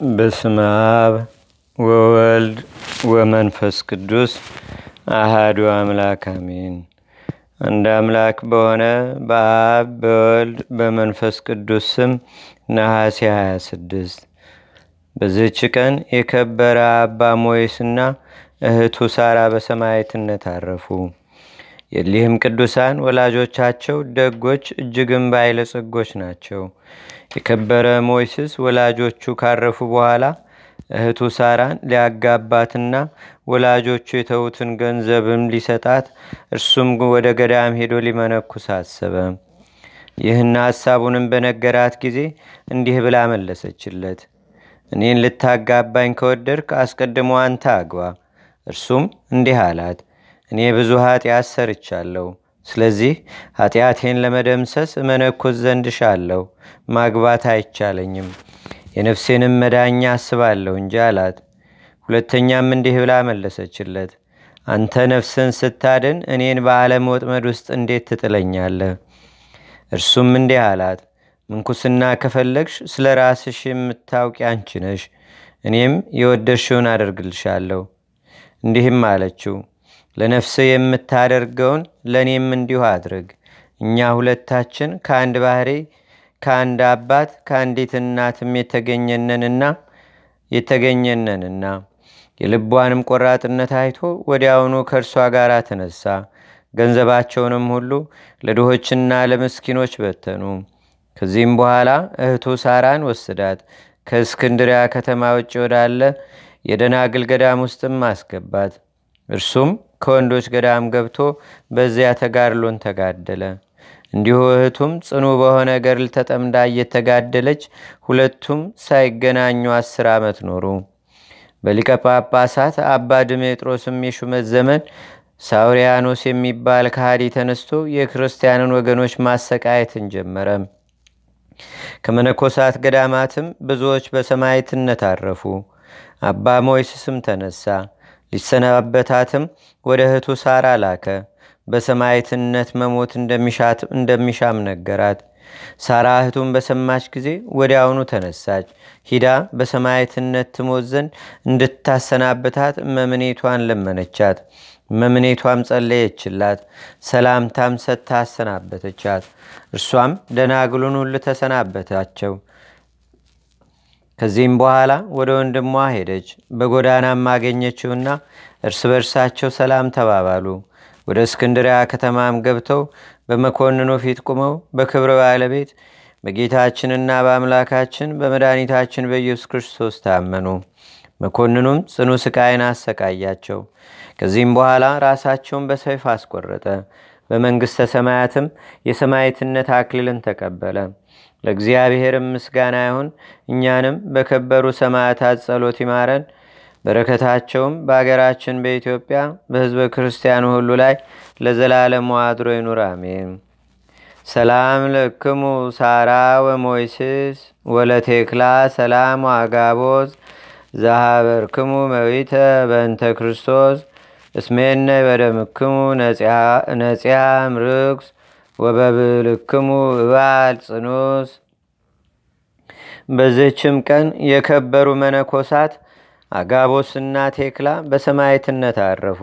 በስመ አብ ወወልድ ወመንፈስ ቅዱስ አሃዱ አምላክ አሜን። አንድ አምላክ በሆነ በአብ በወልድ በመንፈስ ቅዱስ ስም ነሐሴ 26 በዚህች ቀን የከበረ አባ ሞይስና እህቱ ሳራ በሰማዕትነት አረፉ። የሊህም ቅዱሳን ወላጆቻቸው ደጎች እጅግም ባለጸጎች ናቸው። የከበረ ሞይስስ ወላጆቹ ካረፉ በኋላ እህቱ ሳራን ሊያጋባትና ወላጆቹ የተዉትን ገንዘብም ሊሰጣት እርሱም ወደ ገዳም ሄዶ ሊመነኩስ አሰበ። ይህን ሐሳቡንም በነገራት ጊዜ እንዲህ ብላ መለሰችለት። እኔን ልታጋባኝ ከወደድክ አስቀድሞ አንተ አግባ። እርሱም እንዲህ አላት፣ እኔ ብዙ ኃጢአት ሰርቻለሁ። ስለዚህ ኃጢአቴን ለመደምሰስ እመነኩስ ዘንድ ሻለሁ። ማግባት አይቻለኝም። የነፍሴንም መዳኛ አስባለሁ እንጂ አላት። ሁለተኛም እንዲህ ብላ መለሰችለት፣ አንተ ነፍስን ስታድን እኔን በዓለም ወጥመድ ውስጥ እንዴት ትጥለኛለህ? እርሱም እንዲህ አላት፣ ምንኩስና ከፈለግሽ ስለ ራስሽ የምታውቂ አንቺ ነሽ። እኔም የወደድሽውን አደርግልሻለሁ። እንዲህም አለችው፣ ለነፍስ የምታደርገውን ለእኔም እንዲሁ አድርግ። እኛ ሁለታችን ከአንድ ባህሪ ከአንድ አባት ከአንዲት እናትም የተገኘነንና የተገኘነንና የልቧንም ቆራጥነት አይቶ ወዲያውኑ ከእርሷ ጋር ተነሳ። ገንዘባቸውንም ሁሉ ለድሆችና ለምስኪኖች በተኑ። ከዚህም በኋላ እህቱ ሳራን ወስዳት ከእስክንድሪያ ከተማ ውጭ ወዳለ የደናግል ገዳም ውስጥም አስገባት። እርሱም ከወንዶች ገዳም ገብቶ በዚያ ተጋድሎን ተጋደለ። እንዲሁ እህቱም ጽኑ በሆነ ገድል ተጠምዳ እየተጋደለች ሁለቱም ሳይገናኙ አስር ዓመት ኖሩ። በሊቀ ጳጳሳት አባ ድሜጥሮስም የሹመት ዘመን ሳውሪያኖስ የሚባል ካህዲ ተነስቶ የክርስቲያንን ወገኖች ማሰቃየትን ጀመረ። ከመነኮሳት ገዳማትም ብዙዎች በሰማይትነት አረፉ። አባ ሞይስስም ተነሳ። ሊሰናበታትም ወደ እህቱ ሳራ ላከ። በሰማይትነት መሞት እንደሚሻም ነገራት። ሳራ እህቱን በሰማች ጊዜ ወዲያውኑ ተነሳች። ሂዳ በሰማይትነት ትሞት ዘንድ እንድታሰናብታት መምኔቷን ለመነቻት። መምኔቷም ጸለየችላት። ሰላምታም ሰጥታ አሰናበተቻት። እርሷም ደናግሉን ሁሉ ተሰናበታቸው። ከዚህም በኋላ ወደ ወንድሟ ሄደች። በጎዳናም አገኘችውና እርስ በርሳቸው ሰላም ተባባሉ። ወደ እስክንድሪያ ከተማም ገብተው በመኮንኑ ፊት ቁመው በክብረ ባለቤት በጌታችንና በአምላካችን በመድኃኒታችን በኢየሱስ ክርስቶስ ታመኑ። መኮንኑም ጽኑ ስቃይን አሰቃያቸው። ከዚህም በኋላ ራሳቸውን በሰይፍ አስቆረጠ። በመንግሥተ ሰማያትም የሰማይትነት አክሊልን ተቀበለ። ለእግዚአብሔርም ምስጋና ይሁን። እኛንም በከበሩ ሰማዕታት ጸሎት ይማረን። በረከታቸውም በአገራችን በኢትዮጵያ በሕዝበ ክርስቲያኑ ሁሉ ላይ ለዘላለሙ አድሮ ይኑር፣ አሜን። ሰላም ለክሙ ሳራ ወሞይስስ ወለቴክላ ሰላም ዋጋቦዝ ዛሃበርክሙ መዊተ በእንተ ክርስቶስ እስሜነ በደምክሙ ነጺያ ምርክስ ወበብልክሙ እባል ጽኑስ። በዚህችም ቀን የከበሩ መነኮሳት አጋቦስና ቴክላ በሰማይትነት አረፉ።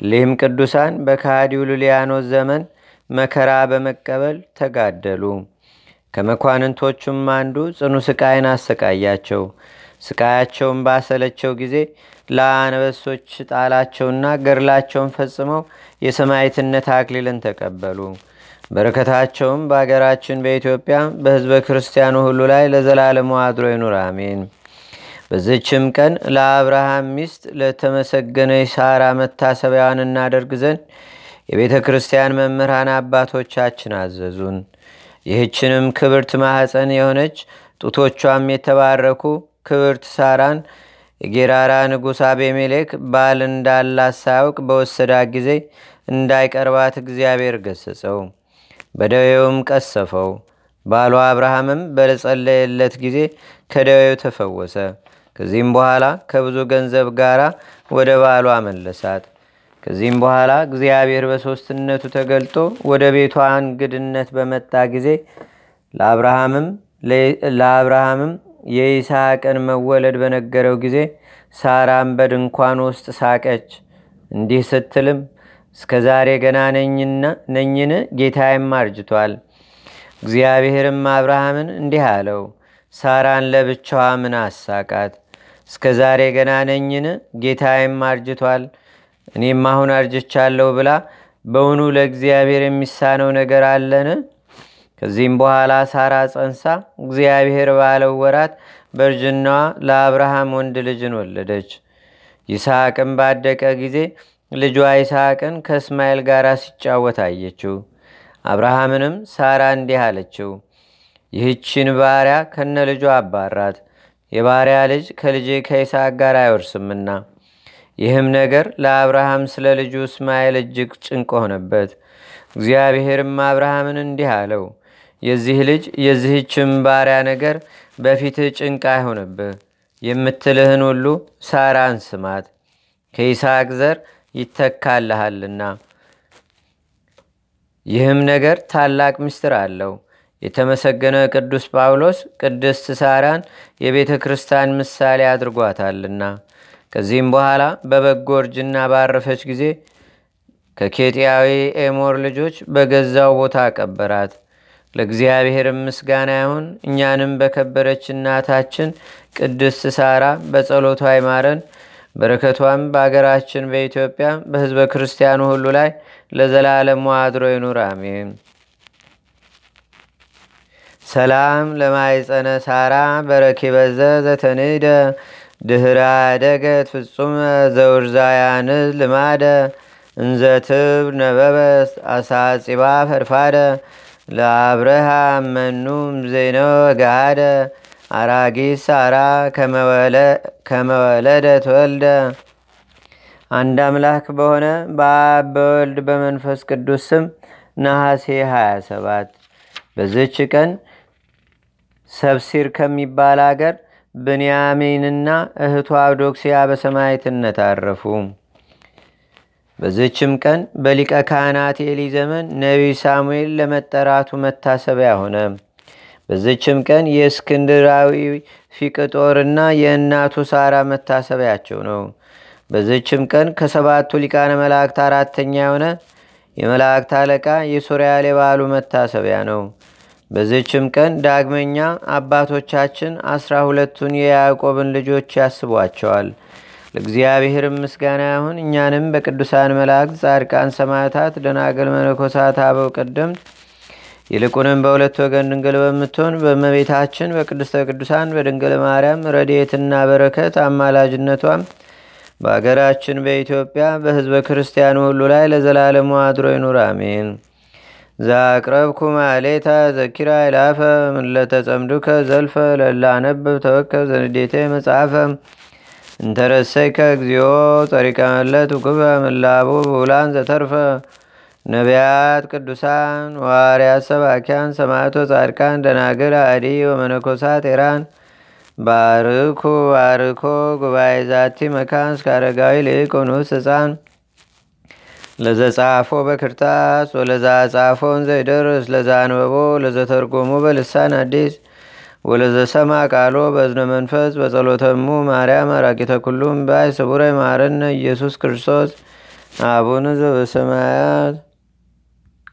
ሊህም ቅዱሳን በካዲው ሉሊያኖስ ዘመን መከራ በመቀበል ተጋደሉ። ከመኳንንቶቹም አንዱ ጽኑ ስቃይን አሰቃያቸው። ስቃያቸውን ባሰለቸው ጊዜ ለአንበሶች ጣላቸውና ገድላቸውን ፈጽመው የሰማይትነት አክሊልን ተቀበሉ። በረከታቸውም በአገራችን በኢትዮጵያ በሕዝበ ክርስቲያኑ ሁሉ ላይ ለዘላለሙ አድሮ ይኑር፣ አሜን። በዝችም ቀን ለአብርሃም ሚስት ለተመሰገነች ሳራ መታሰቢያዋን እናደርግ ዘንድ የቤተ ክርስቲያን መምህራን አባቶቻችን አዘዙን። ይህችንም ክብርት ማኅፀን የሆነች ጡቶቿም የተባረኩ ክብርት ሳራን የጌራራ ንጉሥ አቤሜሌክ ባል እንዳላት ሳያውቅ በወሰዳ ጊዜ እንዳይቀርባት እግዚአብሔር ገሰጸው፣ በደዌውም ቀሰፈው። ባሏ አብርሃምም በጸለየለት ጊዜ ከደዌው ተፈወሰ። ከዚህም በኋላ ከብዙ ገንዘብ ጋር ወደ ባሏ መለሳት። ከዚህም በኋላ እግዚአብሔር በሦስትነቱ ተገልጦ ወደ ቤቷ እንግድነት በመጣ ጊዜ ለአብርሃምም የይስሐቅን መወለድ በነገረው ጊዜ ሳራም በድንኳን ውስጥ ሳቀች። እንዲህ ስትልም እስከ ዛሬ ገና ነኝን? ጌታዬም አርጅቷል። እግዚአብሔርም አብርሃምን እንዲህ አለው፣ ሳራን ለብቻዋ ምን አሳቃት? እስከ ዛሬ ገና ነኝን? ጌታዬም አርጅቷል፣ እኔም አሁን አርጅቻለሁ ብላ በውኑ ለእግዚአብሔር የሚሳነው ነገር አለን? ከዚህም በኋላ ሳራ ጸንሳ እግዚአብሔር ባለው ወራት በእርጅናዋ ለአብርሃም ወንድ ልጅን ወለደች። ይስሐቅም ባደቀ ጊዜ ልጇ ይስሐቅን ከእስማኤል ጋር ሲጫወት አየችው። አብርሃምንም ሳራ እንዲህ አለችው፣ ይህችን ባሪያ ከነ ልጇ አባራት፣ የባሪያ ልጅ ከልጄ ከይስሐቅ ጋር አይወርስምና። ይህም ነገር ለአብርሃም ስለ ልጁ እስማኤል እጅግ ጭንቅ ሆነበት። እግዚአብሔርም አብርሃምን እንዲህ አለው፣ የዚህ ልጅ የዚህችም ባሪያ ነገር በፊትህ ጭንቅ አይሆንብህ። የምትልህን ሁሉ ሳራን ስማት፣ ከይስሐቅ ዘር ይተካልሃልና። ይህም ነገር ታላቅ ምስጢር አለው። የተመሰገነ ቅዱስ ጳውሎስ ቅድስት ሳራን የቤተ ክርስቲያን ምሳሌ አድርጓታልና። ከዚህም በኋላ በበጎ እርጅና ባረፈች ጊዜ ከኬጢያዊ ኤሞር ልጆች በገዛው ቦታ ቀበራት። ለእግዚአብሔርም ምስጋና ይሁን። እኛንም በከበረች እናታችን ቅድስት ሳራ በጸሎቷ አይማረን። በረከቷም በአገራችን በኢትዮጵያ በሕዝበ ክርስቲያኑ ሁሉ ላይ ለዘላለሙ አድሮ ይኑር፣ አሜን። ሰላም ለማይጸነ ሳራ በረኪበዘ ዘተንደ ድህራ ደገት ፍጹመ ዘውርዛያንዝ ልማደ እንዘትብ ነበበ አሳጺባ ፈድፋደ ለአብርሃም መኑም ዜነው ገሃደ አራጊስ ሳራ ከመወለደት ወልደ። አንድ አምላክ በሆነ በአብ በወልድ በመንፈስ ቅዱስ ስም ነሐሴ 27 በዝች ቀን ሰብሲር ከሚባል አገር ብንያሚንና እህቱ አብዶክሲያ በሰማይትነት አረፉ። በዝችም ቀን በሊቀ ካህናት ኤሊ ዘመን ነቢይ ሳሙኤል ለመጠራቱ መታሰቢያ ሆነ። በዝችም ቀን የእስክንድራዊ ፊቅጦርና የእናቱ ሳራ መታሰቢያቸው ነው። በዝችም ቀን ከሰባቱ ሊቃነ መላእክት አራተኛ የሆነ የመላእክት አለቃ የሱሪያል የበዓሉ መታሰቢያ ነው። በዝችም ቀን ዳግመኛ አባቶቻችን አስራ ሁለቱን የያዕቆብን ልጆች ያስቧቸዋል። ለእግዚአብሔርም ምስጋና ይሁን። እኛንም በቅዱሳን መላእክት፣ ጻድቃን፣ ሰማዕታት፣ ደናገል፣ መነኮሳት፣ አበው ቀደምት ይልቁንም በሁለት ወገን ድንግል በምትሆን በእመቤታችን በቅድስተ ቅዱሳን በድንግል ማርያም ረድኤትና በረከት አማላጅነቷም በአገራችን በኢትዮጵያ በሕዝበ ክርስቲያኑ ሁሉ ላይ ለዘላለሙ አድሮ ይኑር፣ አሜን። ዛቅረብኩ ማሌታ ዘኪራ ይላፈ ምለተጸምዱከ ዘልፈ ለላነብብ ተወከብ ዘንዴቴ መጽሐፈ እንተረሰይከ እግዚኦ ጸሪቀ መለት ውክበ ምላቡ ብውላን ዘተርፈ ነቢያት ቅዱሳን ዋርያት ሰባኪያን ሰማዕቶ ጻድቃን ደናግል አዲ ወመነኮሳት ኤራን ባርኩ ባርኮ ጉባኤ ዛቲ መካን እስከ አረጋዊ ልቅ ንዑስ ህፃን ለዘጻፎ በክርታስ ወለዛ ጻፎን ዘይደርስ ለዛ አንበቦ ለዘተርጎሞ በልሳን አዲስ ወለዘሰማ ቃሎ በዝነ መንፈስ በጸሎተሙ ማርያም አራቂተ ኩሉም ባይ ስቡረ ማረነ ኢየሱስ ክርስቶስ። አቡነ ዘበሰማያት